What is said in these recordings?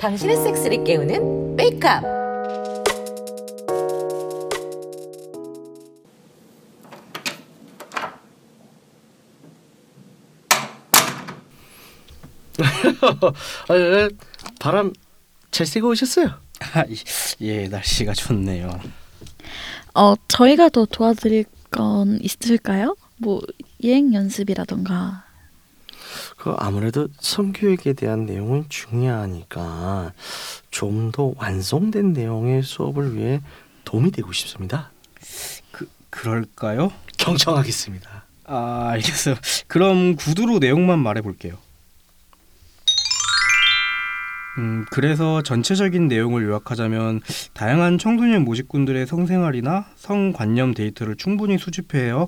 당신의 섹스를 깨우는 메이크업. 바람 잘 쐬고 오셨어요? 아, 예, 날씨가 좋네요. 어, 저희가 더 도와드릴 건 있을까요? 뭐 예행 연습이라던가. 그 아무래도 성교육에 대한 내용은 중요하니까 좀 더 완성된 내용의 수업을 위해 도움이 되고 싶습니다. 그 그럴까요? 경청하겠습니다. 아, 알겠어요. 그럼 구두로 내용만 말해 볼게요. 음, 그래서 전체적인 내용을 요약하자면 다양한 청소년 모집군들의 성생활이나 성관념 데이터를 충분히 수집해서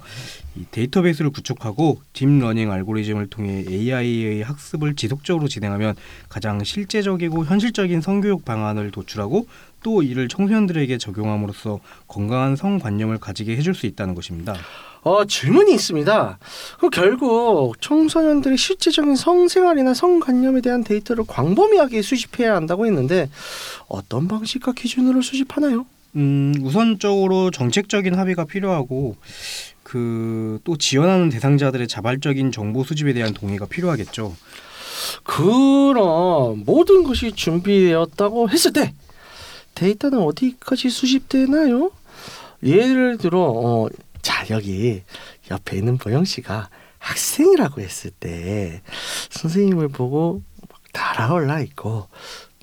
이 데이터베이스를 구축하고 딥러닝 알고리즘을 통해 AI의 학습을 지속적으로 진행하면 가장 실제적이고 현실적인 성교육 방안을 도출하고 또 이를 청소년들에게 적용함으로써 건강한 성관념을 가지게 해줄 수 있다는 것입니다. 어, 질문이 있습니다. 그 결국 청소년들의 실제적인 성생활이나 성관념에 대한 데이터를 광범위하게 수집해야 한다고 했는데 어떤 방식과 기준으로 수집하나요? 음, 우선적으로 정책적인 합의가 필요하고 그 또 지원하는 대상자들의 자발적인 정보 수집에 대한 동의가 필요하겠죠. 그럼 모든 것이 준비되었다고 했을 때 데이터는 어디까지 수집되나요? 예를 들어 어, 자 여기 옆에 있는 보영 씨가 학생이라고 했을 때 선생님을 보고 막 달아올라 있고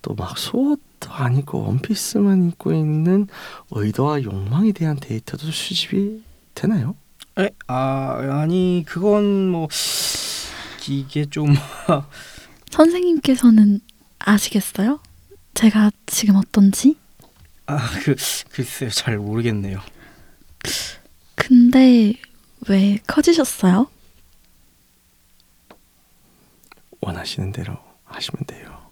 또막 속옷도 안 입고 원피스만 입고 있는 의도와 욕망에 대한 데이터도 수집이 되나요? 에? 아, 아니 그건 뭐 이게 좀 선생님께서는 아시겠어요? 제가 지금 어떤지? 아, 그 글쎄요. 잘 모르겠네요. 근데 왜 커지셨어요? 원하시는 대로 하시면 돼요.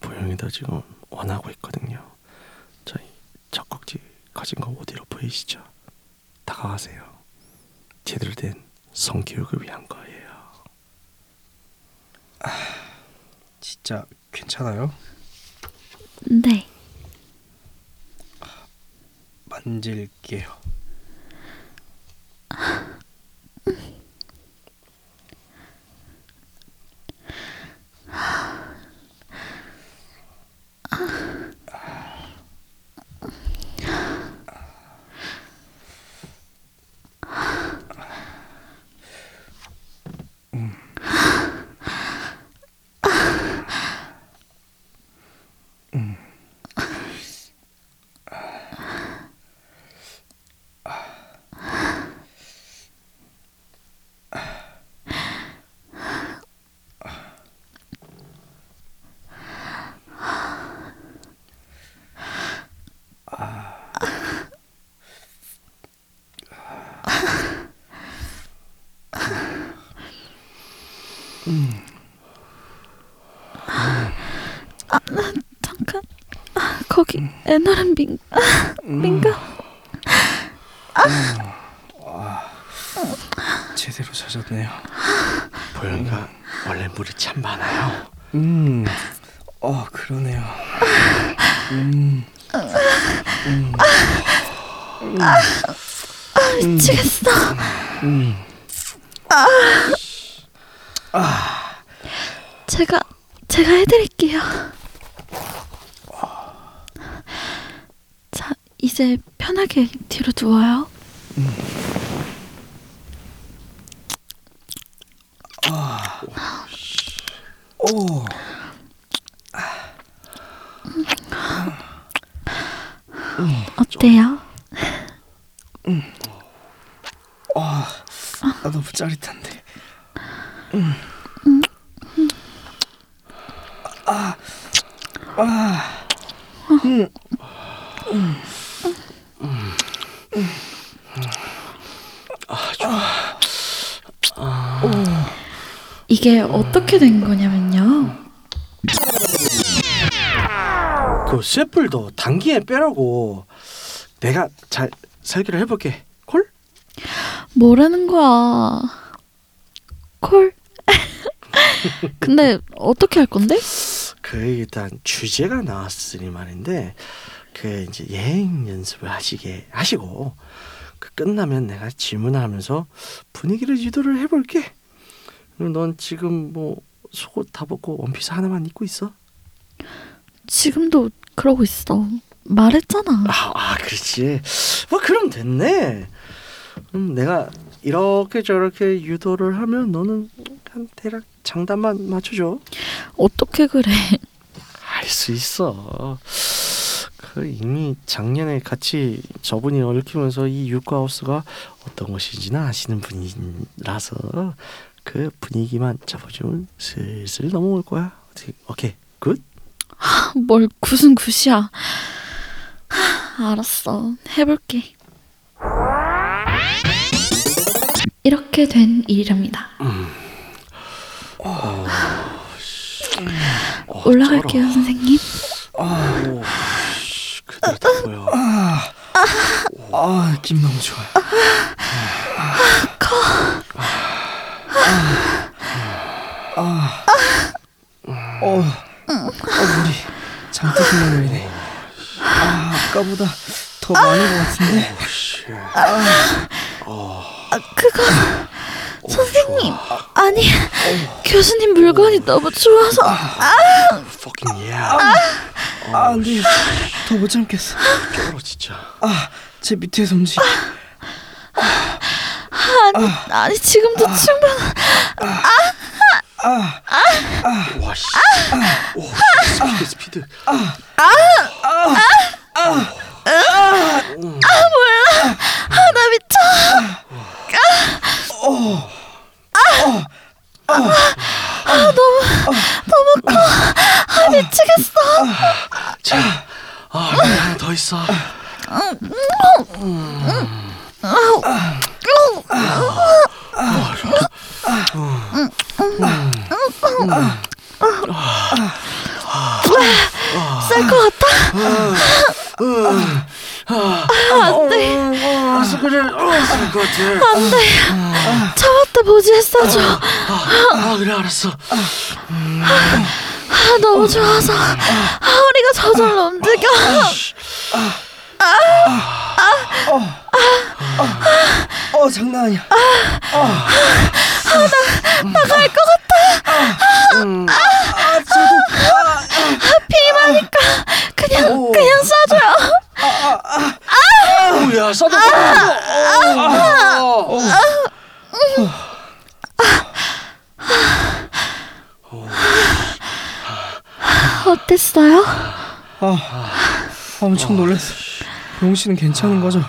보영이도 지금 원하고 있거든요. 저희 젖꼭지 가진 거 어디로 보이시죠? 다가가세요. 제대로 된 성교육을 위한 거예요. 진짜 괜찮아요? 네. 만질게요. 거기 에너른 민 민가. 제대로 젖었네요. 보영이가 원래 물이 참 많아요. 음. 어, 그러네요. 음. 미치겠어. 아. 제가 제가 해드릴게요. 자, 이제 편하게 뒤로 누워요. 오. 어때요? 아, 너무 짜릿한데. 이게 어떻게 된 거냐면요. 그 쇠뿔도 단기에 빼라고 내가 잘 설계를 해볼게. 콜? 뭐라는 거야? 콜 근데 어떻게 할 건데? 그 일단 주제가 나왔으니 말인데 그 이제 예행 연습을 하시게 하시고 그 끝나면 내가 질문을 하면서 분위기를 유도를 해볼게. 그럼 넌 지금 뭐 속옷 다 벗고 원피스 하나만 입고 있어? 지금도 그러고 있어. 말했잖아. 아, 아 그렇지. 뭐 그럼 됐네. 그럼 내가 이렇게 저렇게 유도를 하면 너는 한 대략 장단만 맞춰줘. 어떻게 그래? 할수 있어. 그 이미 작년에 같이 저분이 얽히면서 이 육가하우스가 어떤 것인지는 아시는 분이라서 그 분위기만 잡아주면 슬슬 넘어올 거야. Okay good. 뭘 good은 good이야. 하, 알았어. 해볼게. 이렇게 된 일이랍니다. 어, 올라갈게요, 선생님. 오, 씨, 그대로 다 보여. 아 느낌 너무 좋아요. 아, 아, 어, 어 물이 잔뜩 흘러내리네. 아 아까보다 더 많은 것 같은데. 씨, 아, 그거 선생님 아니 교수님 물건이 너무 좋아서 fucking yeah. 아 안돼, 더못 참겠어. 쩔어 진짜. 아 제 밑에서 움직. 아니 아니 지금도 충분 와 씨. 오 스피드 스피드. 나 미쳐 자, 아 하나 더 있어. 쌀것 같아 아, 스크를 어쓸것 같아. 참았다 보지 했어줘 아 그래 알았어. 아 너무 좋아서 허리가 저절로 움직여 어 장난 아니야. 나갈 것 같아 아 저도 피임하니까 그냥 그냥 쏴줘요 오야 싸도 싸도. 어땠어요? 아 엄청 놀랐어. 병 씨는 괜찮은 거죠?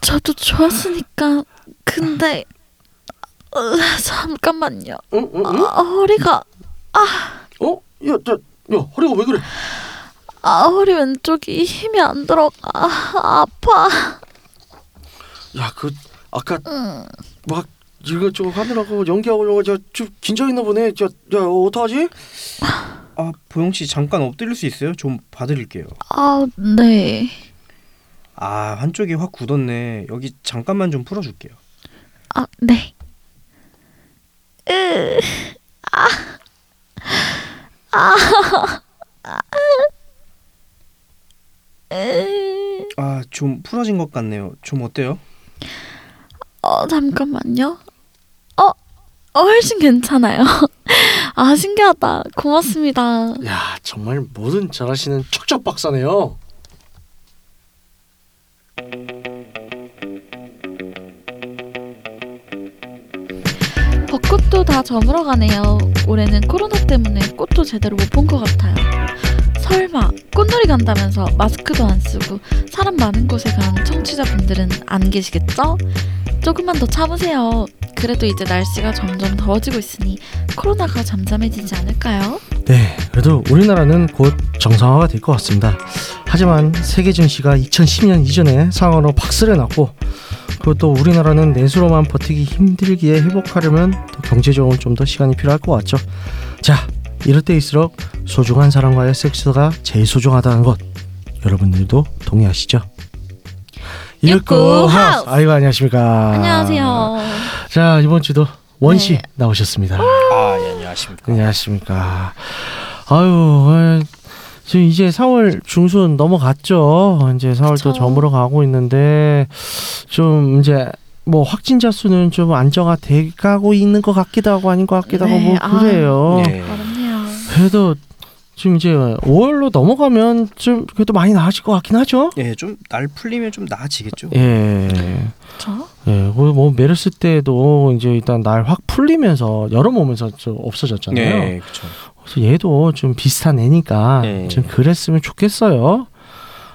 저도 좋았으니까 근데 어, 잠깐만요 응, 응, 응? 아, 허리가 어? 야, 야, 야, 허리가 왜 그래? 아 허리 왼쪽이 힘이 안 들어가 아, 아파 야, 그 아까 막 이것저것 하느라고 연기하고 저좀 긴장했나 보네. 저, 야, 어떡하지? 아 보영 씨 잠깐 엎드릴 수 있어요? 좀 봐드릴게요. 아 네 아 한쪽이 확 굳었네. 여기 잠깐만 좀 풀어줄게요. 아, 네. 으, 아, 아, 아, 으, 아좀 풀어진 것 같네요. 좀 어때요? 어, 잠깐만요. 어, 어, 훨씬 괜찮아요. 아, 신기하다. 고맙습니다. 야, 정말 뭐든 잘하시는 척척 박사네요. 벚꽃도 다 저물어 가네요. 올해는 코로나 때문에 꽃도 제대로 못 본 것 같아요. 설마 꽃놀이 간다면서 마스크도 안 쓰고 사람 많은 곳에 간 청취자분들은 안 계시겠죠? 조금만 더 참으세요. 그래도 이제 날씨가 점점 더워지고 있으니 코로나가 잠잠해지지 않을까요? 네, 그래도 우리나라는 곧 정상화가 될 것 같습니다. 하지만 세계 증시가 2010년 이전의 상황으로 박스를 그리고 또 우리나라는 내수로만 버티기 힘들기에 회복하려면 또 경제적으로 좀 더 시간이 필요할 것 같죠. 자, 이럴 때일수록 소중한 사람과의 섹스가 제일 소중하다는 것 여러분들도 동의하시죠? 육구 하우스. 아이고 안녕하십니까. 안녕하세요. 자 이번 주도 원씨 네. 나오셨습니다. 아, 예, 안녕하십니까. 안녕하십니까. 아유, 아, 지금 이제 4월 중순 넘어갔죠. 이제 4월 또 그쵸. 저물어 가고 있는데 좀 이제 뭐 확진자 수는 좀 안정화돼 가고 있는 것 같기도 하고 아닌 것 같기도 하고 네, 뭐 아. 그래요. 네. 어렵네요. 그래도 지금 이제 5월로 넘어가면 좀 그래도 많이 나아질 것 같긴 하죠. 예, 좀 날 풀리면 좀 나아지겠죠. 예. 그렇죠. 예, 그리고 뭐 메르스 때도 이제 일단 날 확 풀리면서 여름 오면서 좀 없어졌잖아요. 네, 그렇죠. 그래서 얘도 좀 비슷한 애니까 네. 좀 그랬으면 좋겠어요.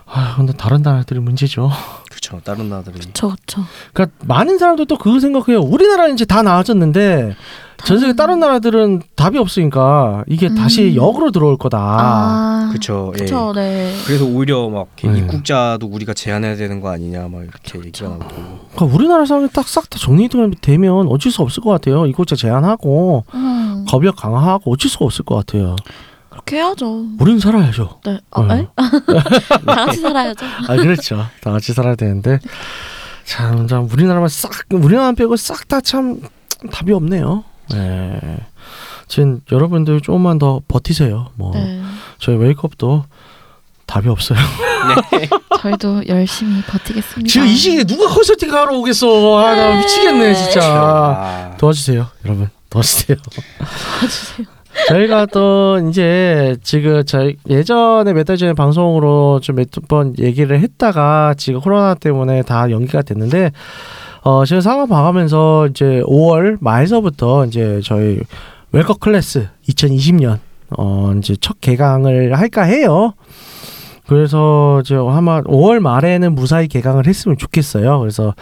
아, 근데 다른 나라들이 문제죠. 그렇죠. 다른 나라들이 그렇죠. 그렇죠. 그러니까 많은 사람들 또 그거 생각해요. 우리나라는 이제 다 나아졌는데 전 세계 다른 나라들은 답이 없으니까 이게 음. 다시 역으로 들어올 거다. 아, 그렇죠. 예. 그렇죠. 네. 그래서 오히려 막 네. 입국자도 우리가 제한해야 되는 거 아니냐 막 이렇게 얘기가 나오고. 그러니까 우리나라 상황이 딱 싹 다 정리되면 어쩔 수 없을 것 같아요. 입국자 제한하고 음, 법력 강화하고 어쩔 수가 없을 것 같아요. 그렇게 해야죠. 우리는 살아야죠. 네. 아, 어. 에? 다 같이 살아야죠. 아 그렇죠. 다 같이 살아야 되는데 참, 참 우리나라만 싹 우리나라만 빼고 싹 다 참 답이 없네요. 네. 지금 여러분들 조금만 더 버티세요. 뭐 네. 저희 웨이크업도 답이 없어요. 저희도 열심히 버티겠습니다. 지금 이 시기에 누가 컨설팅 하러 오겠어? 아 나 미치겠네 진짜. 아, 도와주세요, 여러분. 도와주세요. 도와주세요. 저희가 또 이제 지금 저희 예전에 몇 달 전에 방송으로 좀 몇 번 얘기를 했다가 지금 코로나 때문에 다 연기가 됐는데 어 상황 봐가면서 이제 5월 말서부터 이제 저희 Welcome Class 2020년 어 이제 첫 개강을 할까 해요. 그래서 이제 아마 5월 말에는 무사히 개강을 했으면 좋겠어요. 그래서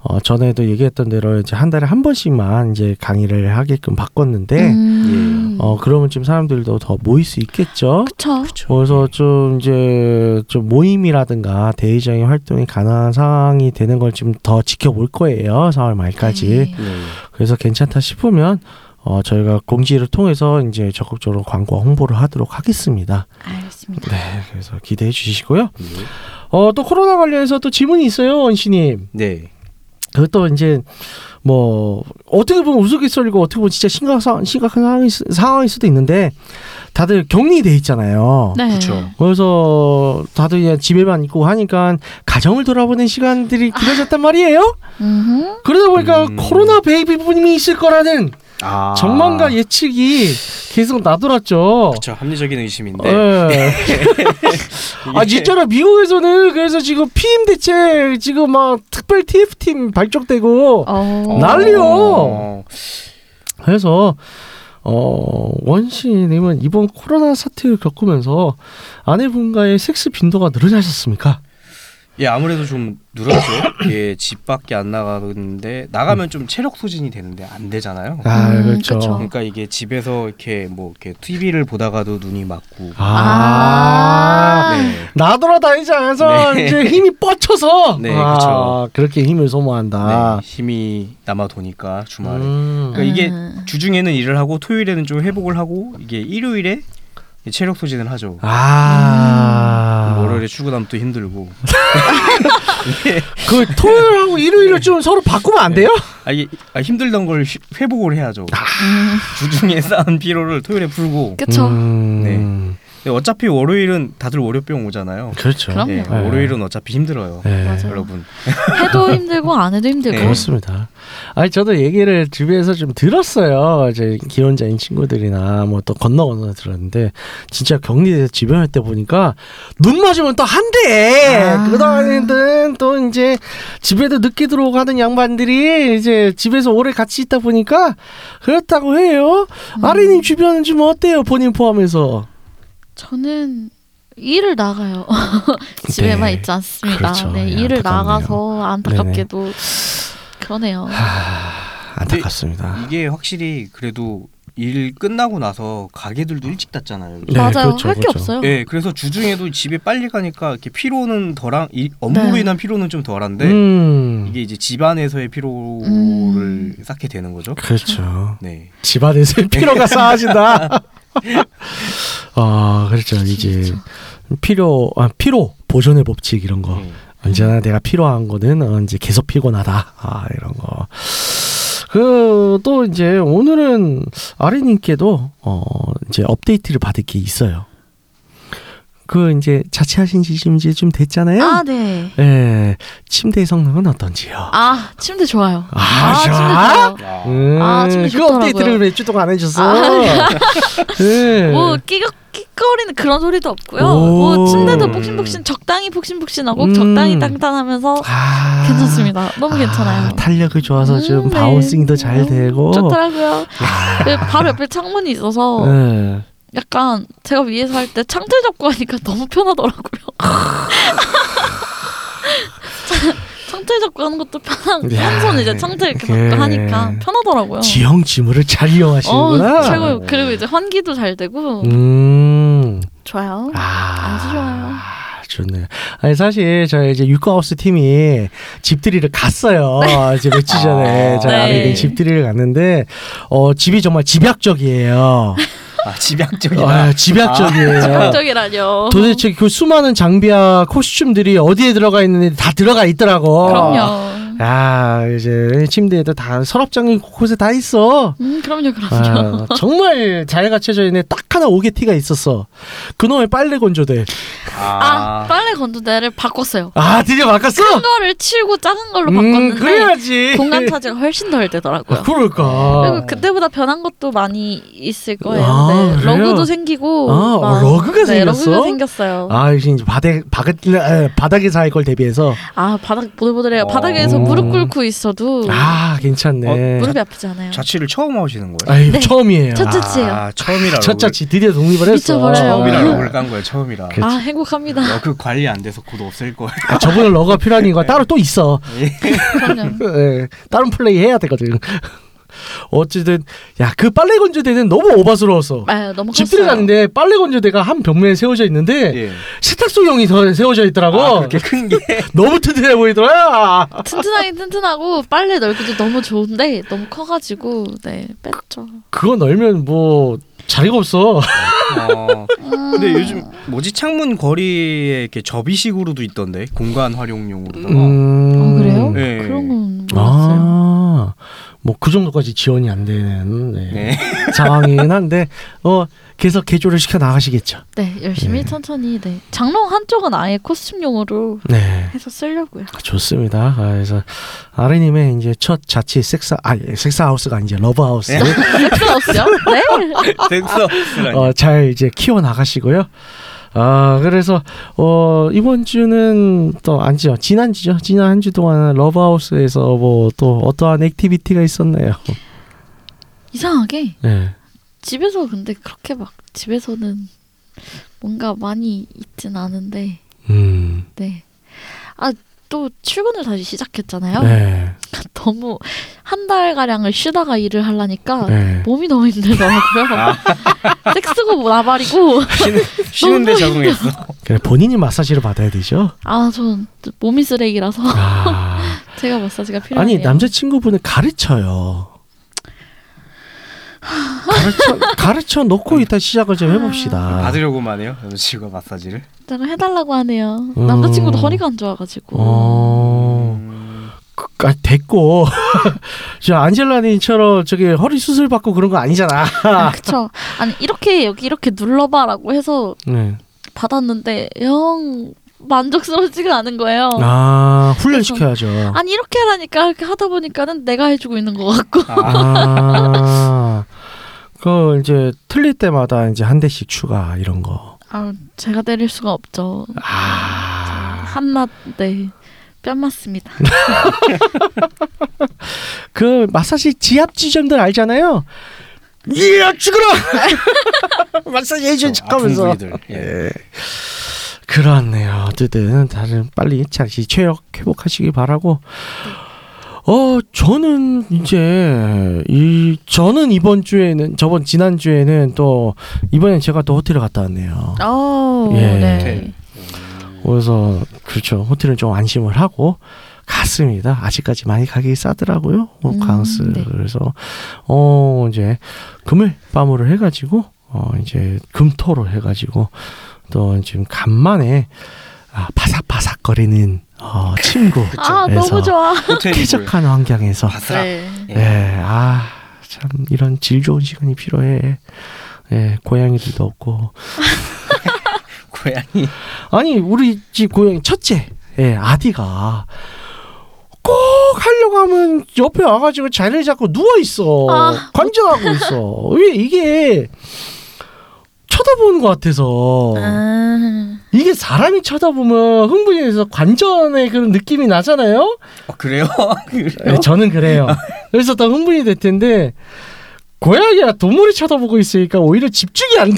어 전에도 얘기했던 대로 이제 한 달에 한 번씩만 이제 강의를 하게끔 바꿨는데 음. 어 그러면 지금 사람들도 더 모일 수 있겠죠. 그쵸. 그래서 좀 이제 좀 모임이라든가 대의적인 활동이 가능한 상황이 되는 걸 좀 더 지켜볼 거예요. 4월 말까지. 네. 네. 그래서 괜찮다 싶으면 어 저희가 공지를 통해서 이제 적극적으로 광고 홍보를 하도록 하겠습니다. 알겠습니다. 네, 그래서 기대해 주시고요. 네. 어또 코로나 관련해서 또 질문이 있어요, 원씨님. 네. 그것도 이제 뭐 어떻게 보면 우스갯소리고 어떻게 보면 진짜 심각한 심각한 상황일, 수- 상황일 수도 있는데 다들 격리돼 있잖아요. 네. 그쵸. 그래서 다들 그냥 집에만 있고 하니까 가정을 돌아보는 시간들이 길어졌단 말이에요. 그러다 보니까 음. 코로나 베이비 붐이 있을 거라는 아. 전망과 예측이 계속 나돌았죠. 그쵸. 합리적인 의심인데. 예. 아 진짜로 미국에서는 그래서 지금 피임 대책 지금 막 특별 TF팀 발족되고 어. 난리요. 어. 그래서 어 원씨님은 이번 코로나 사태를 겪으면서 아내분과의 섹스 빈도가 늘어나셨습니까? 예, 아무래도 좀 늘었죠. 예, 집 밖에 안 나가는데 나가면 좀 체력 소진이 되는데 안 되잖아요. 아 음, 그렇죠. 그쵸. 그러니까 이게 집에서 이렇게 뭐 이렇게 TV를 보다가도 눈이 맞고. 아, 네. 나돌아 다니지 않아서 네. 이제 힘이 뻗쳐서 네, 아, 그쵸. 그렇게 힘을 소모한다. 네, 힘이 남아 도니까 주말에. 음. 그러니까 이게 음. 주중에는 일을 하고 토요일에는 좀 회복을 하고 이게 일요일에 체력 소진을 하죠. 아, 월요일에 출근하면 또 힘들고. 그 토요일하고 일요일을 좀 서로 바꾸면 안 돼요? 아 이게 아, 힘들던 걸 휘- 회복을 해야죠. 음. 주중에 쌓은 피로를 토요일에 풀고. 그쵸. 음, 근데 어차피 월요일은 다들 월요병 오잖아요. 그렇죠. 그럼요. 네, 네. 월요일은 어차피 힘들어요. 네. 맞아요. 여러분. 해도 힘들고 안 해도 힘들고. 네. 그렇습니다. 아니 저도 얘기를 주변에서 좀 들었어요. 이제 기혼자인 친구들이나 뭐 또 건너 건너 들었는데 진짜 격리돼서 집에 갈때 보니까 눈 맞으면 또 한대. 아. 그다음에는 또 이제 집에도 늦게 들어오고 하는 양반들이 이제 집에서 오래 같이 있다 보니까 그렇다고 해요. 음. 아리님 주변은 좀 어때요? 본인 포함해서. 저는 일을 나가요. 집에만 네. 있지 않습니다. 그렇죠. 네, 네, 일을 안타깝네요. 나가서 안타깝게도 그러네요. 하, 안타깝습니다. 이게 확실히 그래도 일 끝나고 나서 가게들도 일찍 닫잖아요. 네, 맞아요. 그렇죠, 할게 그렇죠. 없어요. 네, 그래서 주중에도 집에 빨리 가니까 이렇게 피로는 덜한 이, 업무로 네. 인한 피로는 좀 덜한데 음. 이게 이제 집안에서의 피로를 음. 쌓게 되는 거죠. 그렇죠. 네. 집안에서 피로가 쌓아진다. 아, 그렇죠. 이제 필요, 아, 피로 보존의 법칙 이런 거. 네. 언제나 내가 필요한 거는 어, 이제 계속 피곤하다. 아, 이런 거. 그 또 이제 오늘은 아리님께도 어 이제 업데이트를 받을 게 있어요. 그 이제 자취하신 지 지금 이제 좀 됐잖아요. 아, 네. 예, 침대 성능은 어떤지요? 아, 침대 좋아요. 아, 침대 좋아? 좋아요. 음, 아, 침대 그 좋더라고요. 업데이트를 왜 주동 안 해줬어? 아, 예. 뭐 끼거 끼거리는 그런 소리도 없고요. 오. 뭐 침대도 폭신폭신 적당히 폭신폭신하고 음. 적당히 단단하면서 아, 괜찮습니다. 너무 아, 괜찮아요. 탄력이 좋아서 좀 음, 네. 바운싱도 잘 되고. 좋더라고요. 아, 그 바로 옆에 창문이 있어서 예. 약간 제가 위에서 할 때 창틀 잡고 하니까 너무 편하더라고요. 창- 창틀 잡고 하는 것도 편한 야, 한 손 이제 창틀 이렇게 그- 잡고 하니까 편하더라고요. 지형 지물을 잘어 이용하시는구나. 최고 그리고 이제 환기도 잘 되고 음. 좋아요. 아, 아주 좋아요. 좋네요. 아니 사실 저희 이제 육가하우스 팀이 집들이를 갔어요. 이제 며칠 전에 아, 저희 네. 아이들 집들이를 갔는데 어 집이 정말 집약적이에요. 아, 집약적이다. 아, 집약적이에요. 적이라뇨. 도대체 그 수많은 장비와 코스튬들이 어디에 들어가 있는지 다 들어가 있더라고. 그럼요. 야 이제 침대에도 다 서랍장이 곳곳에 다 있어. 음 그럼요 그럼요. 아, 정말 잘 갖춰져 있네. 딱 하나 오게티가 있었어. 그놈의 빨래 건조대. 아 빨래 건조대를 바꿨어요. 아 드디어 바꿨어? 큰 거를 치우고 작은 걸로 음, 바꿨는데 그래야지. 공간 차지가 훨씬 덜 되더라고요. 아, 그럴까. 그리고 그때보다 변한 것도 많이 있을 거예요. 아, 네? 러그도 생기고 아, 막- 러그가 네, 생겼어? 러그가 생겼어요. 아, 아 이제 바닥 바닥 에, 바닥에서 할걸 대비해서 바닥 보들보들해요. 어. 바닥에서 음. 무릎 꿇고 있어도 아 괜찮네. 무릎이 아프지 않아요. 자취를 처음 하시는 거예요? 아이 네. 처음이에요. 첫 자취예요. 아, 처음이라 첫 자취 드디어 독립을 했어. 미쳐버려요. 처음이라 아. 러그를 깐 거예요. 처음이라. 그- 아 행복합니다. 러그 관리 안 돼서 곧 없앨 거예요. 아, 저분은 러가 필요한 이유가 따로 또 있어. 그럼요. 예, 다른 플레이 해야 되거든. 어쨌든 야 그 빨래 건조대는 너무 오바스러웠어. 아 너무 집들이 컸어요. 갔는데 빨래 건조대가 한 벽면에 세워져 있는데 예. 세탁소용이 더 세워져 있더라고. 아, 그렇게 큰 게. 너무 튼튼해 보이더라. 튼튼하긴 튼튼하고 빨래 넓기도 너무 좋은데 너무 커가지고 네 뺐죠. 그거 널면 뭐 자리가 없어. 어. 음. 근데 요즘 뭐지 창문 거리에 이렇게 접이식으로도 있던데 공간 활용용으로다가. 음. 어 그래요? 네. 그런 건 몰랐어요. 아, 뭐 그 정도까지 지원이 안 되는 네, 네. 상황이긴 한데 어 계속 개조를 시켜 나가시겠죠. 네 열심히 네. 천천히 네 장롱 한쪽은 아예 코스튬용으로 네. 해서 쓰려고요. 좋습니다. 아, 그래서 아르님의 이제 첫 자취 섹스 아 섹스 하우스가 아니죠 러브 하우스 네. 섹스 하우스요? 네. 됐어. 어, 잘 이제 키워 나가시고요. 아 그래서 어 이번 주는 또 아니죠 지난 주죠 지난 한 주 동안 러브 하우스에서 뭐 또 어떠한 액티비티가 있었나요? 이상하게 네. 집에서 근데 그렇게 막 집에서는 뭔가 많이 있진 않은데 음. 네. 아 또 출근을 다시 시작했잖아요. 네. 너무 한 달 가량을 쉬다가 일을 하려니까 네. 몸이 너무 힘들더라고요. 아. 섹스고 나발이고 쉬는, 쉬는 데 적응했어. 그래 본인이 마사지를 받아야 되죠. 아 전 몸이 쓰레기라서 아. 제가 마사지가 필요해요. 아니 남자친구분을 가르쳐요. 가르쳐 가르쳐 놓고 일단 시작을 좀 해봅시다. 받으려고만 해요. 여자친구가 마사지를. 제가 해달라고 하네요. 음. 남자친구도 허리가 안 좋아가지고. 어, 음. 그, 아, 됐고 저 안젤라님처럼 저기 허리 수술 받고 그런 거 아니잖아. 아, 그쵸. 아니 이렇게 여기 이렇게 눌러봐라고 해서 네. 받았는데 영 만족스럽지가 않은 거예요. 아 훈련 시켜야죠. 아니 이렇게 하라니까 이렇게 하다 보니까는 내가 해주고 있는 것 같고. 아. 그 이제 틀릴 때마다 이제 한 대씩 추가 이런 거. 아 제가 때릴 수가 없죠. 아. 한낱 네. 뺨 맞습니다. 그 마사지 지압 지점들 알잖아요. 이야 죽어라. 마사지 해준 척하면서. 예. 예. 그렇네요. 어쨌든 다들 빨리 다시 체력 회복하시기 바라고. 어 저는 이제 이 저는 이번 주에는 저번 지난 주에는 또 이번엔 제가 또 호텔을 갔다 왔네요. 어, 예. 네. 그래서 그렇죠 호텔은 좀 안심을 하고 갔습니다. 아직까지 많이 가격이 싸더라고요. 음, 호캉스 네. 그래서 어 이제 금을 밤으로 해가지고 어 이제 금토로 해가지고 또 지금 간만에 아, 바삭바삭거리는 어, 침구. 아 너무 좋아. 쾌적한 환경에서. 바스락 네. 예, 아, 참 이런 질 좋은 시간이 필요해. 예, 고양이들도 없고. 고양이 아니, 우리 집 고양이 첫째, 예, 아디가 꼭 하려고 하면 옆에 와가지고 자리를 잡고 누워 있어. 아. 관전하고 있어. 왜 이게 쳐다보는 것 같아서. 아, 이게 사람이 쳐다보면 흥분해서 관전의 그런 느낌이 나잖아요. 아, 그래요? 그래요? 네, 저는 그래요. 그래서 더 흥분이 될 텐데 고양이가 동물을 쳐다보고 있으니까 오히려 집중이 안 돼.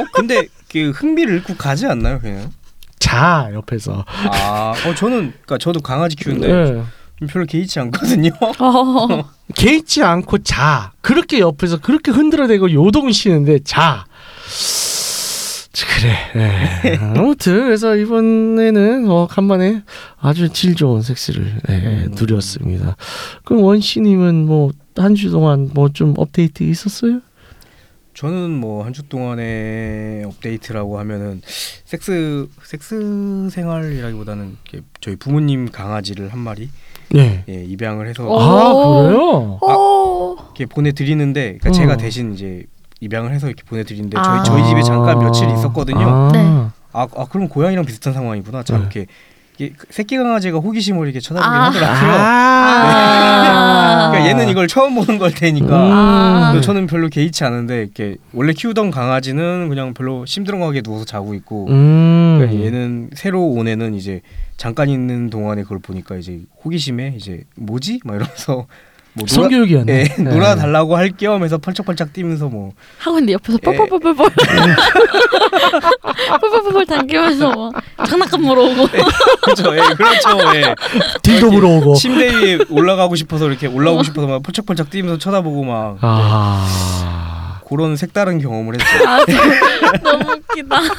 어, 근데 그 흥미를 잃고 가지 않나요, 그냥? 자 옆에서. 아, 어 저는 그러니까 저도 강아지 키우는데 네. 별로 개의치 않거든요. 어. 개의치 않고 자. 그렇게 옆에서 그렇게 흔들어대고 요동을 치는데 자. 그래. 예. 아무튼 그래서 이번에는 어, 간만에 아주 질 좋은 섹스를 예, 음. 누렸습니다. 그럼 원씨님은 뭐 한 주 동안 뭐 좀 업데이트 있었어요? 저는 뭐 한 주 동안의 업데이트라고 하면은 섹스 섹스 생활이라기보다는 저희 부모님 강아지를 한 마리 네. 예, 입양을 해서 어. 아 오. 그래요? 어. 이렇게 보내드리는데 그러니까 어. 제가 대신 이제 입양을 해서 이렇게 보내드리는데 아. 저희 저희 집에 잠깐 며칠 있었거든요. 아. 네. 아, 아 그럼 고양이랑 비슷한 상황이구나. 참 네. 이렇게, 새끼 강아지가 호기심을 이렇게 쳐다보긴 아. 하더라고요. 아. 그러니까 얘는 이걸 처음 보는 걸 테니까. 아. 근데 저는 별로 개의치 않은데 이렇게 원래 키우던 강아지는 그냥 별로 심드렁하게 누워서 자고 있고 음. 그러니까 얘는 새로 온 애는 이제 잠깐 있는 동안에 그걸 보니까 이제 호기심에 이제 뭐지? 막 이러면서 뭐 놀아, 성교육이었네. 예, 네. 놀아 달라고 할 겸해서 펄쩍펄쩍 뛰면서 뭐 하고 있는데 옆에서 예. 뻘뻘뻘뻘 뻘뻘뻘뻘 당기면서 막 장난감 물어오고 그렇죠, 예, 그렇죠, 예. 딜도 물어오고. 침대 위에 올라가고 싶어서 이렇게 올라오고 싶어서 막 펄쩍펄쩍 뛰면서 쳐다보고 막 아. 그런 색다른 경험을 했죠. 아 너무 웃기다.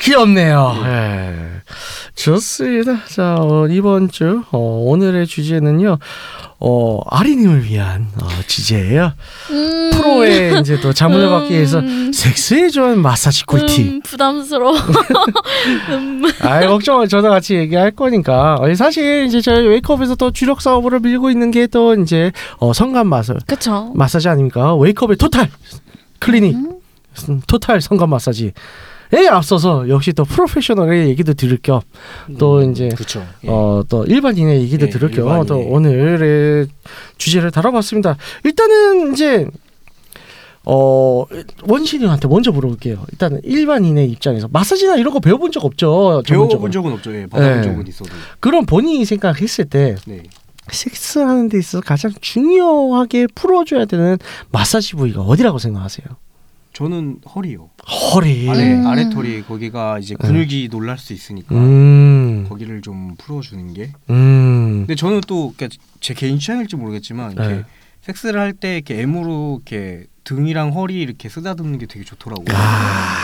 귀엽네요. 예. 좋습니다. 자, 어, 이번 주 어, 오늘의 주제는요. 어, 아리님을 위한 어, 주제예요. 음. 프로의 이제 또 자문을 받기 위해서 음. 섹스에 좋은 마사지 꿀팁. 음, 부담스러워. 음. 아, 걱정 마. 저도 같이 얘기할 거니까. 어, 사실 이제 저희 웨이크업에서 또 주력 사업으로 밀고 있는 게 또 이제 어, 성감 마사 그쵸. 마사지 아닙니까? 웨이크업의 토탈 클리닉 음. 음, 토탈 성감 마사지 에 앞서서 역시 또 프로페셔널의 얘기도 들을 겸또 이제 그렇죠. 어또 일반인의 얘기도 예, 들을 겸. 또 오늘의 주제를 다뤄봤습니다. 일단은 이제 어 원신님한테 먼저 물어볼게요. 일단 일반인의 입장에서 마사지나 이런 거 배워본 적 없죠? 배워본 적은 없죠. 예, 받아본 네. 적은 있어도. 그럼 본인이 생각했을 때 네. 섹스하는 데 있어서 가장 중요하게 풀어줘야 되는 마사지 부위가 어디라고 생각하세요? 저는 허리요. 허리. 아래 음. 아래 털이 거기가 이제 근육이 놀랄 수 있으니까 음. 거기를 좀 풀어주는 게. 음. 근데 저는 또 그러니까 제 개인 취향일지 모르겠지만 이렇게 네. 섹스를 할 때 이렇게 M으로 이렇게 등이랑 허리 이렇게 쓰다듬는 게 되게 좋더라고요. 아.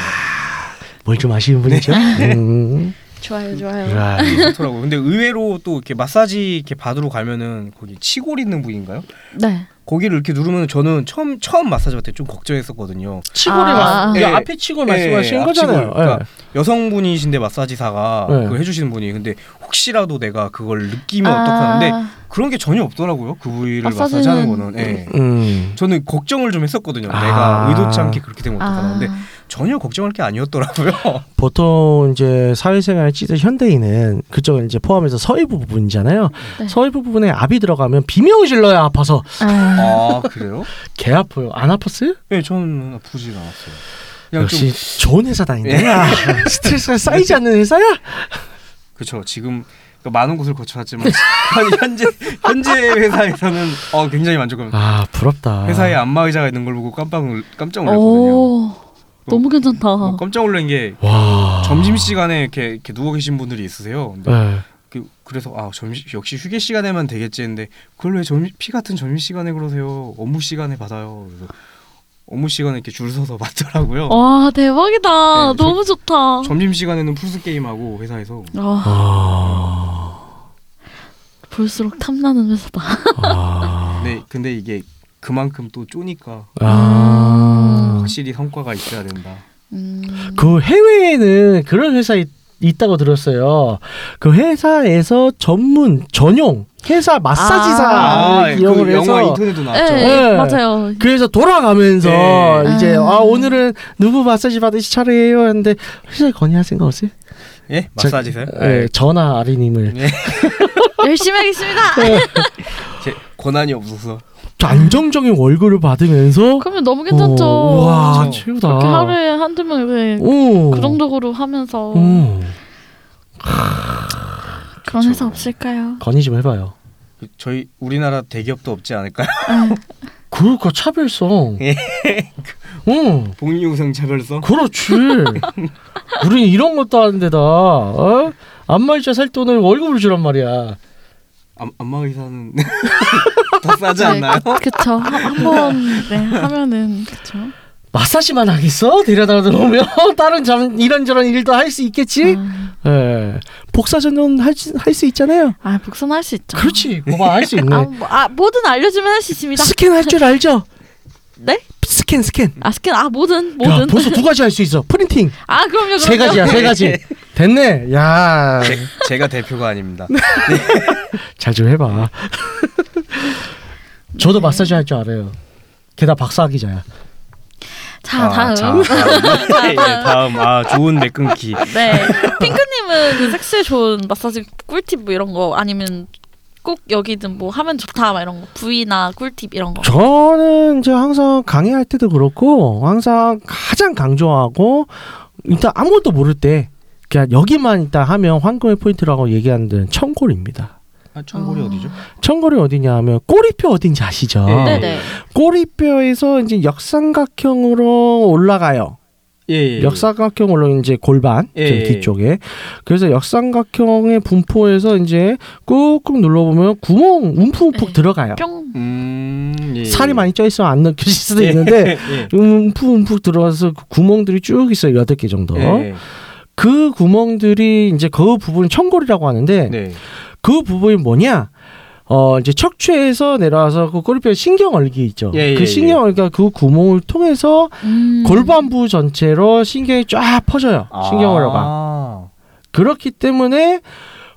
뭘좀 아시는 분이죠? 음. 좋아요, 좋아요. 아. 좋더라고요. 근데 의외로 또 이렇게 마사지 이렇게 받으러 가면은 거기 치골 있는 부위인가요? 네. 거기를 이렇게 누르면 저는 처음 처음 마사지 받을 때 좀 걱정했었거든요. 치골이 아. 마, 예. 앞에 치골 예, 말씀하시는 앞 거잖아요. 치골. 그러니까 여성분이신데 마사지사가 네. 그걸 해주시는 분이 근데 혹시라도 내가 그걸 느끼면 어떡하는데 아, 그런 게 전혀 없더라고요. 그 부위를 마사지는- 마사지하는 거는. 예. 음. 저는 걱정을 좀 했었거든요. 아. 내가 의도치 않게 그렇게 되면 어떡하나. 근데 아, 전혀 걱정할 게 아니었더라고요. 보통 이제 사회생활 찌든 현대인은 그쪽은 이제 포함해서 서해부 부분이잖아요. 네. 서해부 부분에 압이 들어가면 비명을 질러야 아파서 아, 아 그래요? 개 아파요. 안 아팠어요? 네, 저는 아프지 않았어요. 그냥 역시 좀 좋은 회사 다닌다. 스트레스가 쌓이지 않는 회사야? 그렇죠. 지금 그러니까 많은 곳을 거쳐왔지만 현- 현재 현재 회사에서는 어, 굉장히 만족합니다. 아 부럽다. 회사에 안마 의자가 있는 걸 보고 깜빡 놀- 깜짝 놀랐거든요. 오, 너무 괜찮다. 뭐 깜짝 놀란 게 와. 점심 시간에 이렇게, 이렇게 누워 계신 분들이 있으세요. 근데 네. 그, 그래서 아 점심 역시 휴게 시간에만 되겠지 했는데 그걸 왜 점심 피 같은 점심 시간에 그러세요? 업무 시간에 받아요. 그래서 업무 시간에 이렇게 줄 서서 받더라고요. 와 대박이다. 네, 저- 너무 좋다. 점심 시간에는 풀스 게임 하고 회사에서 와, 아. 볼수록 탐나는 회사다. 아. 네 근데 이게 그만큼 또 쪼니까 아. 확실히 성과가 있어야 된다. 음. 그 해외에는 그런 회사 있, 있다고 들었어요. 그 회사에서 전문 전용 회사 마사지사 아, 이용을 그 해서 영화 인터넷도 나왔죠. 네, 네. 맞아요. 그래서 돌아가면서 네. 이제 아. 아 오늘은 누구 마사지 받으실 차례예요 했는데 회사에 건의할 생각 없어요? 예? 마사지세요? 네, 전화 아리님을 네. 열심히 하겠습니다. 제 권한이 없어서. 안정적인 월급을 받으면서 그러면 너무 괜찮죠. 어, 와 그렇죠. 최고다. 그렇게 하루에 한두 명 이렇게 오. 그 정도로 하면서 음. 그런 회사 없을까요? 건의 좀 해봐요. 저희 우리나라 대기업도 없지 않을까요? 네. 그러니까 차별성. 예. 응. 복리후생 차별성. 그렇지. 우린 이런 것도 하는데다 어? 안마 의자 살 돈을 월급으로 주란 말이야. 안, 안마 의사는 더 싸지 않나요? 네, 그, 그쵸. 한번 네, 하면은 그쵸. 마사지만 하겠어? 데려다 놓으면 다른 잠 이런저런 일도 할 수 있겠지. 아, 예. 복사 전용 할수 수 있잖아요. 아 복선 할수 있죠. 그렇지. 그거 할수 있네. 아, 뭐, 아 뭐든 알려주면 할 수 있습니다. 스캔 할 줄 알죠? 네? 스캔 스캔. 아 스캔 아 뭐든 야, 뭐든. 벌써 두 가지 할 수 있어. 프린팅 아 그럼요 그럼요. 세 가지야, 세 가지. 됐네. 야, 제, 제가 대표가 아닙니다. 잘 좀 해봐. 저도 마사지 할 줄 알아요. 게다가 박사 기자야. 자 아, 다음. 자, 다음. 예, 다음. 아 좋은 매 끊기. 네. 핑크님은 그 섹스에 좋은 마사지 꿀팁 뭐 이런 거 아니면 꼭 여기든 뭐 하면 좋다 막 이런 거 부위나 꿀팁 이런 거. 저는 이제 항상 강의할 때도 그렇고 항상 가장 강조하고 일단 아무것도 모를 때 그냥 여기만 일단 하면 황금의 포인트라고 얘기하는 데는 청골입니다. 아, 청골이 어. 어디죠? 청골이 어디냐 하면 꼬리뼈 어딘지 아시죠? 네. 네네. 꼬리뼈에서 이제 역삼각형으로 올라가요. 예, 예. 역삼각형으로 이제 골반 예, 좀 예. 뒤쪽에 그래서 역삼각형의 분포에서 이제 꾹꾹 눌러보면 구멍 움푹움푹 예. 들어가요. 뿅. 음, 예. 살이 많이 쪄 있으면 안 느껴질 수도 예. 있는데 예. 움푹움푹 들어가서 그 구멍들이 쭉 있어요 여덟 개 정도. 예. 그 구멍들이 이제 그 부분을 청골이라고 하는데 네. 그 부분이 뭐냐? 어 이제 척추에서 내려와서 그 꼬리뼈 신경 얼기 있죠. 예, 예, 그 신경 얼기가 그 구멍을 통해서 음. 골반부 전체로 신경이 쫙 퍼져요. 아. 그렇기 때문에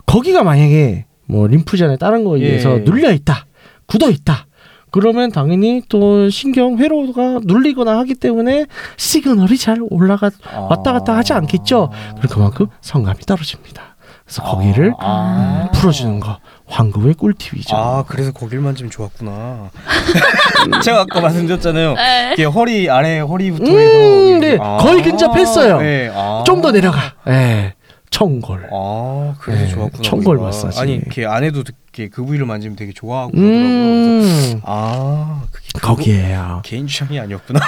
거기가 만약에 뭐 림프전에 다른 거에 예. 의해서 눌려 있다, 굳어 있다. 그러면 당연히 또 신경 회로가 눌리거나 하기 때문에 시그널이 잘 올라가 왔다 갔다 하지 않겠죠. 그리고 그만큼 성감이 떨어집니다. 그래서 거기를 아. 풀어주는 거 황금의 꿀팁이죠. 아 그래서 거길 만지면 좋았구나. 제가 아까 말씀드렸잖아요. 네. 이게 허리 아래 허리부터 음, 해서 네. 아. 거의 근접했어요. 네. 아. 좀 더 내려가. 예, 청골. 아 그래서 네, 좋았구나. 청골. 마사지. 아니 이렇게 아내도 이렇게 그 부위를 만지면 되게 좋아하고 그러더라고요. 그래서 음, 아 그게 그 거- 거기에요. 개인 취향이 아니었구나.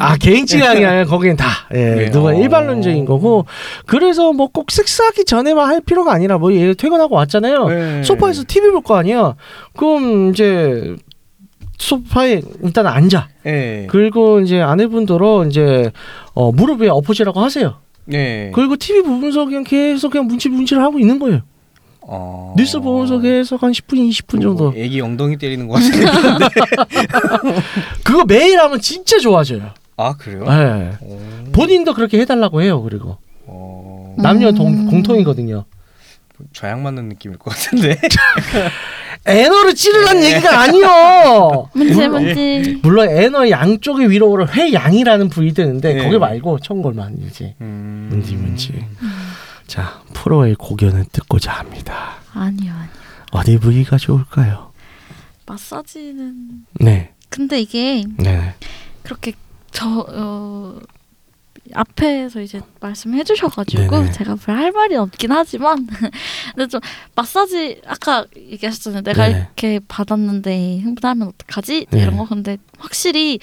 아 개인 취향이 아니라 거기는 다 예, 네. 누가 어. 일반론적인 거고 그래서 뭐꼭 섹스하기 전에만 할 필요가 아니라 뭐 얘 퇴근하고 왔잖아요 네. 소파에서 TV 볼 거 아니야 그럼 이제 소파에 일단 앉아 네. 그리고 이제 아내분들어 이제 어, 무릎 위에 엎어지라고 하세요 네. 그리고 TV 보면서 그냥 계속 그냥 문질 문질 하고 있는 거예요 어... 뉴스 보면서 계속 한 10분 20분 정도 뭐 애기 엉덩이 때리는 거 같은데. 그거 매일 하면 진짜 좋아져요 아 그래요? 예. 어... 본인도 그렇게 해달라고 해요 그리고 어... 남녀 음. 동, 공통이거든요 좌양 맞는 느낌일 것 같은데. 애너를 찌르라는 얘기가 아니요. 문제 문제. 물론 애너 양쪽에 위로 오른 회양이라는 부위도 있는데 네. 거기 말고 청골만 이제 음... 문지 문지. 자 프로의 고견을 듣고자 합니다. 아니요 아니요. 어디 부위가 좋을까요? 마사지는 네, 근데 이게 네, 그렇게 저 어, 앞에서 이제 말씀해 주셔가지고 네네. 제가 별 할 말이 없긴 하지만 근데 좀 마사지 아까 얘기하셨잖아요 내가 네. 이렇게 받았는데 흥분하면 어떡하지 네. 이런 거 근데 확실히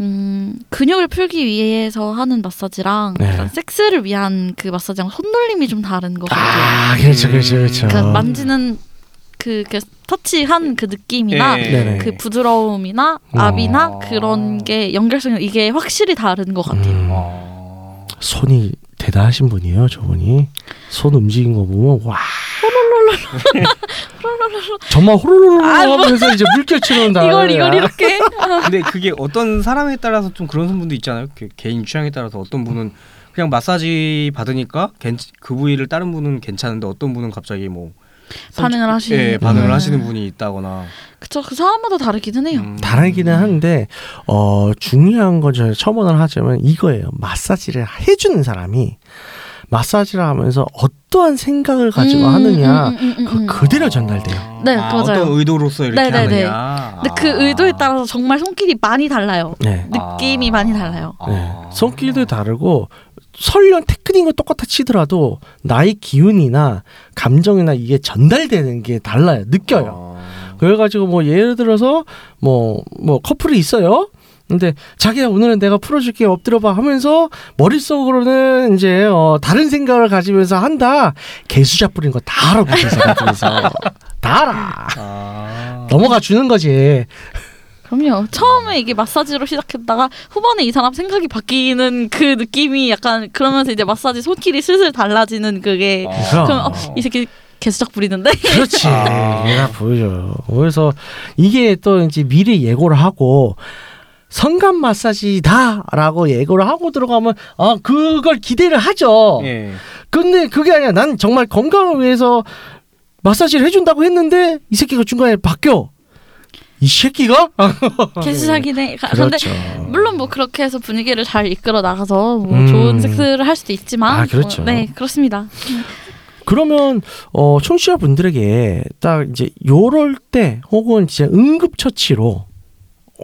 음 근육을 풀기 위해서 하는 마사지랑 네. 섹스를 위한 그 마사지랑 손놀림이 좀 다른 것 같아요 아 그렇죠, 그렇죠, 그렇죠. 그 만지는 그, 그 터치한 그 느낌이나 예. 그 부드러움이나 어. 압이나 그런 게 연결성이 이게 확실히 다른 것 같아요. 음, 어... 손이 대단하신 분이에요, 저분이. 손 움직인 거 보면 와. 호롤롤 정말 호로로로 아, 뭐. 하면서 이제 물결 치는 다. 이걸 이걸 이렇게 아, 근데 그게 어떤 사람에 따라서 좀 그런 분도 있잖아요. 그 개인 취향에 따라서 어떤 분은 그냥 마사지 받으니까 괜, 그 부위를 다른 분은 괜찮은데 어떤 분은 갑자기 뭐 반응을 하시는 예, 반응을 음. 하시는 분이 있다거나 그쵸 그 사람마다 다르기는 해요. 음. 다르기는 한데 어 중요한 건 제가 첨언을 하자면 이거예요. 마사지를 해주는 사람이 마사지를 하면서 어떠한 생각을 가지고 음, 하느냐 음, 음. 그 그대로 전달돼요. 네, 아, 맞아요. 어떤 의도로서 이렇게 네, 네, 네. 하느냐. 근데 그 아. 의도에 따라서 정말 손길이 많이 달라요. 네. 느낌이 많이 달라요. 아. 네. 손길도 다르고 설령 테크닉은 똑같아 치더라도 나의 기운이나 감정이나 이게 전달되는 게 달라요. 느껴요. 아. 그래가지고 뭐 예를 들어서 뭐뭐 커플이 있어요. 근데 자기야 오늘은 내가 풀어줄게 엎드려봐 하면서 머릿속으로는 이제 어 다른 생각을 가지면서 한다 개수작 부린 거 다 알아 그래서 그래서 다 알아 아. 넘어가 주는 거지 그럼요. 처음에 이게 마사지로 시작했다가 후반에 이 사람 생각이 바뀌는 그 느낌이 약간 그러면서 이제 마사지 손길이 슬슬 달라지는 그게 아. 그럼 어, 이 새끼 개수작 부리는데 그렇지 아. 얘가 보여줘요 그래서 이게 또 이제 미리 예고를 하고 성감 마사지다라고 예고를 하고 들어가면 아 그걸 기대를 하죠 예. 근데 그게 아니야. 난 정말 건강을 위해서 마사지를 해준다고 했는데 이 새끼가 중간에 바뀌어. 이 새끼가? 개수작이네. 가- 근데 그렇죠. 물론 뭐 그렇게 해서 분위기를 잘 이끌어 나가서 뭐 음. 좋은 섹스를 할 수도 있지만 아, 그렇죠. 뭐, 네 그렇습니다. 그러면 어 청취자 분들에게 딱 이제 요럴 때 혹은 진짜 응급처치로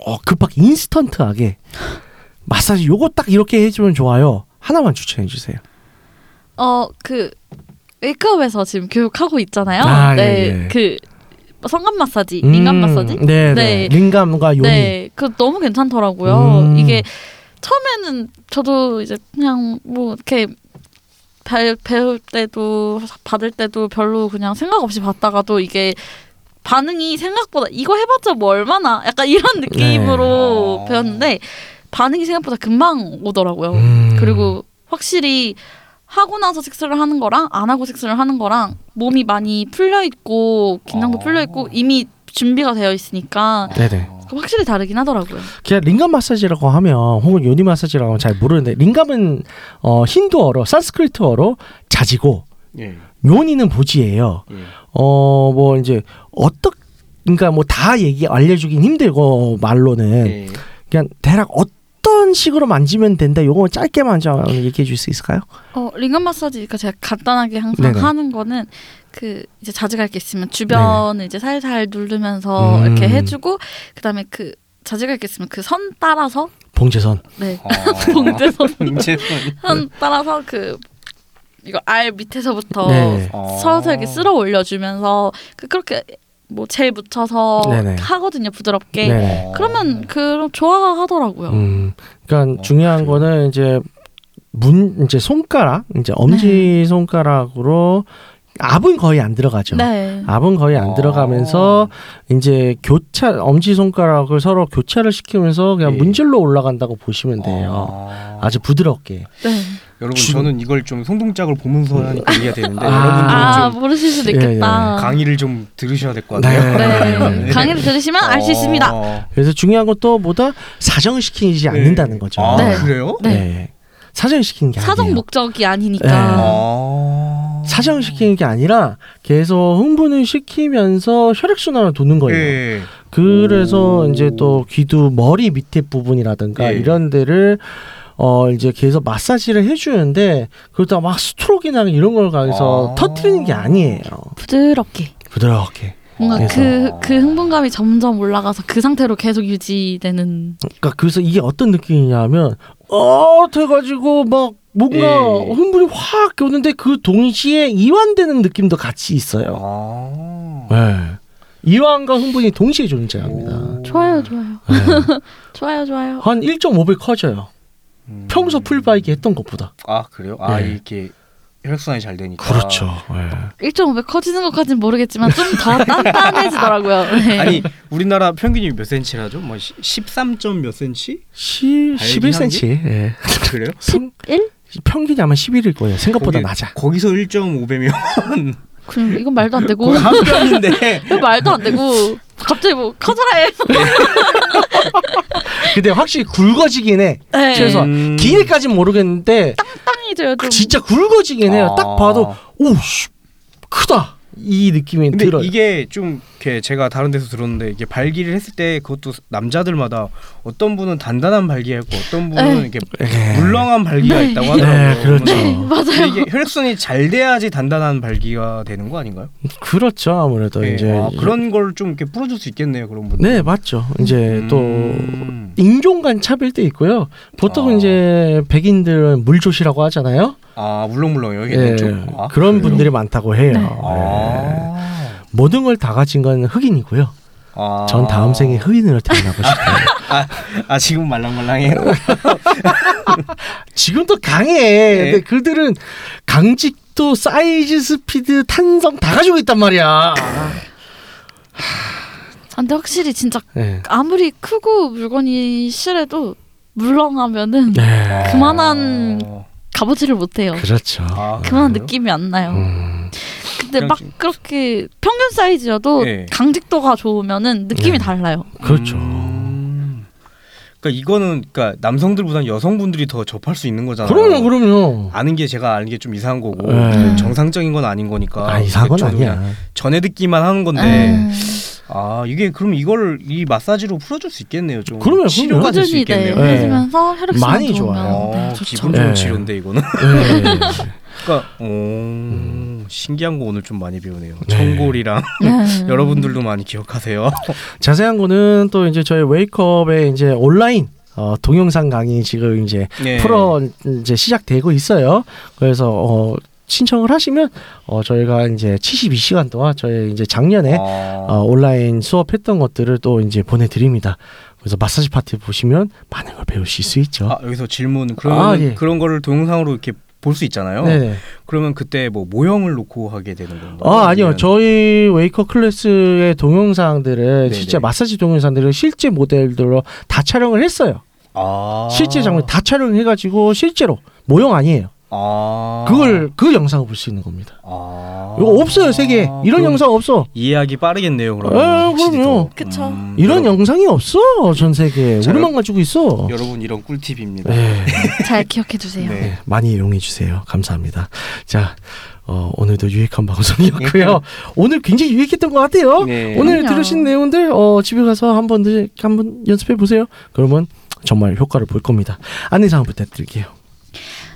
어 급하게 인스턴트하게 마사지 요거 딱 이렇게 해주면 좋아요. 하나만 추천해 주세요. 어 그 웨이크업에서 지금 교육하고 있잖아요. 아, 네, 예, 예. 그 성감 마사지, 민감 음, 마사지. 네, 네. 네. 링감과 요니. 네, 그 너무 괜찮더라고요. 음. 이게 처음에는 저도 이제 그냥 뭐 이렇게 배, 배울 때도 받을 때도 별로 그냥 생각 없이 받다가도 이게 반응이 생각보다 이거 해봤자 뭐 얼마나 약간 이런 느낌으로 네. 배웠는데 반응이 생각보다 금방 오더라고요. 음. 그리고 확실히 하고 나서 섹스를 하는 거랑 안 하고 섹스를 하는 거랑 몸이 많이 풀려 있고 긴장도 어. 풀려 있고 이미 준비가 되어 있으니까 네네. 확실히 다르긴 하더라고요. 그냥 링감 마사지라고 하면 혹은 요니 마사지라고 하면 잘 모르는데 링감은 어 힌두어로 산스크리트어로 자지고 예. 요니는 보지예요. 예. 어뭐 이제 어떻 그러니까 뭐 다 얘기 알려주긴 힘들고 말로는 예. 그냥 대략 어떤 식으로 만지면 된다. 요거 짧게만 좀 얘기해 줄 수 있을까요? 어 링건 마사지 그러니까 제가 간단하게 항상 네네. 하는 거는 그 이제 자지갈 게 있으면 주변을 이제 살살 누르면서 음. 이렇게 해주고 그다음에 그 자지갈 게 있으면 그 선 따라서 봉제선. 네 어. 봉제선 봉제선. 선 따라서 그 이거 알 밑에서부터 네. 어. 서서히 이렇게 쓸어 올려주면서 그 그렇게 뭐 젤 묻혀서 네네. 하거든요 부드럽게 네. 그러면 그 좋아하더라고요. 음. 그러니까 어, 중요한 그래요? 거는 이제 문 이제 손가락 이제 엄지 손가락으로 압은 거의 안 들어가죠. 네. 압은 거의 안 어. 들어가면서 이제 교차 엄지 손가락을 서로 교차를 시키면서 그냥 예. 문질러 올라간다고 보시면 돼요. 아. 아주 부드럽게. 네. 여러분 주- 저는 이걸 좀 손동작을 보면서 하니까 이해가 되는데 아. 여러분들은 아좀 모르실 수도 예, 있겠다. 강의를 좀 들으셔야 될것 네. 같아요. 네. 강의를 들으시면 알 수 있습니다. 어. 그래서 중요한 건 또 뭐다 사정시키지 않는다는 거죠. 아, 네. 그래요? 네. 사정시키는 게 사정 아니에요. 목적이 아니니까. 네. 아. 사정시키는 게 아니라 계속 흥분을 시키면서 혈액순환을 도는 거예요. 예. 그래서 오. 이제 또 귀두 머리 밑에 부분이라든가 예. 이런 데를 어 이제 계속 마사지를 해주는데 그러다가 막 스트로크나 이런 걸 가해서 아. 터트리는 게 아니에요. 부드럽게. 부드럽게. 뭔가 그래서- 그, 그 흥분감이 점점 올라가서 그 상태로 계속 유지되는. 그러니까 그래서 이게 어떤 느낌이냐면 어 돼가지고 막 뭔가 예. 흥분이 확 오는데 그 동시에 이완되는 느낌도 같이 있어요. 아. 네. 이완과 흥분이 동시에 존재합니다. 오. 좋아요, 좋아요. 네. 좋아요, 좋아요. 한 1.5배 커져요. 음. 평소 풀바이기 했던 것보다. 아 그래요? 아 네. 이렇게 혈액순환이 잘 되니까. 그렇죠. 네. 1.5배 커지는 것까지는 모르겠지만 좀 더 단단해지더라고요. 네. 아니 우리나라 평균이 몇 센치라죠? 뭐 13점 몇 센치? 10, 알긴 11cm. 예. 그래요? 평, 1? 평균이 아마 11일 거예요. 생각보다 거기- 낮아. 거기서 1.5배면 그럼 이건 말도 안 되고 거의 한 뼘인데 이거 말도 안 되고 갑자기 뭐 커져라 해. 근데 확실히 굵어지긴 해. 네. 그래서 음. 길이까진 모르겠는데 땅이져요 좀. 진짜 굵어지긴 해요. 아. 딱 봐도 오 씨 크다 이 느낌이 근데 들어요. 이게 좀 이렇게 제가 다른 데서 들었는데 이게 발기를 했을 때 그것도 남자들마다 어떤 분은 단단한 발기가 있고 어떤 분은 네. 이렇게 네. 물렁한 발기가 네. 있다고 하더라고요. 네, 그렇죠. 네 맞아요. 이게 혈액순이 잘 돼야지 단단한 발기가 되는 거 아닌가요? 그렇죠 아무래도 네. 이제 아, 그런 걸 좀 이렇게 풀어줄 수 있겠네요 그런 분들. 네 맞죠. 이제 또 음. 인종 간 차별도 있고요. 보통 아. 이제 백인들은 물조시라고 하잖아요. 아 물렁물렁해요 이게 예, 좀. 아, 그런 그래요? 분들이 많다고 해요. 네. 예. 아. 모든 걸 다 가진 건 흑인이고요. 아. 전 다음 생에 흑인으로 태어나고 싶어요. 아, 아 지금 말랑말랑해요. 지금도 강해. 네. 근데 그들은 강직도 사이즈, 스피드, 탄성 다 가지고 있단 말이야. 아, 근데 확실히 진짜 네. 아무리 크고 물건이 실해도 물렁하면은 네. 그만한 아. 값어치를 못해요. 그렇죠. 아, 그만한 그래요? 느낌이 안 나요. 음, 근데 막 좀- 그렇게 평균 사이즈여도 네. 강직도가 좋으면은 느낌이 네. 달라요. 그렇죠. 음. 그러니까 이거는 그러니까 남성들보다는 여성분들이 더 접할 수 있는 거잖아요. 그럼요, 그럼요. 아는 게 제가 아는 게 좀 이상한 거고 네. 정상적인 건 아닌 거니까. 아, 이상한 건 아니야. 전해 듣기만 하는 건데. 음, 아 이게 그럼 이걸 이 마사지로 풀어줄 수 있겠네요. 좀 그럼요, 치료가 될수 꾸준히 네, 있겠네요. 네. 해주면서 혈액순환 많이 좋아요. 네, 어. 기분 좋은 네. 치료인데 이거는. 네. 그러니까 오, 신기한 거 오늘 좀 많이 배우네요. 네. 청골이랑 네. 여러분들도 많이 기억하세요. 자세한 거는 또 이제 저희 웨이크업에 이제 온라인 어, 동영상 강의 지금 이제 네. 풀어 이제 시작되고 있어요. 그래서 어, 신청을 하시면 어, 저희가 이제 72시간 동안 저희 이제 작년에 아. 어, 온라인 수업했던 것들을 또 이제 보내드립니다. 그래서 마사지 파티 보시면 많은 걸 배우실 수 있죠. 아, 여기서 질문 그런 아, 예. 그런 거를 동영상으로 이렇게 볼 수 있잖아요. 네네. 그러면 그때 뭐 모형을 놓고 하게 되는 건가요? 아 아니요 저희 웨이커 클래스의 동영상들을 네네. 진짜 마사지 동영상들을 실제 모델들로 다 촬영을 했어요. 아. 실제 장면 다 촬영해가지고 실제로 모형 아니에요. 아. 그걸 그 영상을 볼 수 있는 겁니다. 아. 이거 없어요 세계 이런 그럼 영상 없어. 이해하기 빠르겠네요. 그러면 아, 확실히 그럼요. 더. 그쵸. 음, 이런 여러분, 영상이 없어 전 세계 에 자, 우리만 가지고 있어. 여러분 이런 꿀팁입니다. 네. 잘 기억해 주세요. 네. 네, 많이 이용해 주세요. 감사합니다. 자, 어, 오늘도 유익한 방송이었고요. 오늘 굉장히 유익했던 것 같아요. 네. 오늘 그럼요. 들으신 내용들 어, 집에 가서 한번 한번 연습해 보세요. 그러면 정말 효과를 볼 겁니다. 안내사항 부탁드릴게요.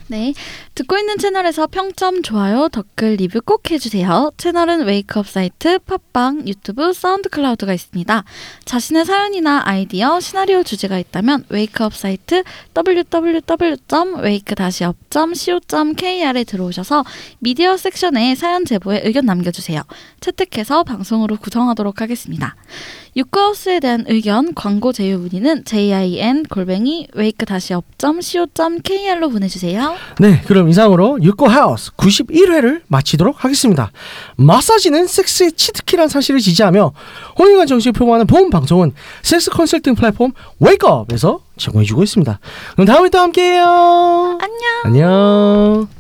네. 듣고 있는 채널에서 평점, 좋아요, 댓글, 리뷰 꼭 해주세요. 채널은 웨이크업 사이트, 팟빵, 유튜브, 사운드 클라우드가 있습니다. 자신의 사연이나 아이디어, 시나리오 주제가 있다면 웨이크업 사이트 www.wake-up.co.kr에 들어오셔서 미디어 섹션에 사연 제보에 의견 남겨주세요. 채택해서 방송으로 구성하도록 하겠습니다. 유쿠하우스에 대한 의견, 광고 제휴 문의는 jin 골뱅이 wake-up.co.kr로 보내주세요. 네, 그럼 이상으로 육고 하우스 91회를 마치도록 하겠습니다. 마사지는 섹스의 치트키란 사실을 지지하며 홍익한 정신을 표방하는 본 방송은 섹스 컨설팅 플랫폼 웨이크업에서 제공해주고 있습니다. 그럼 다음에 또 함께해요. 안녕. 안녕.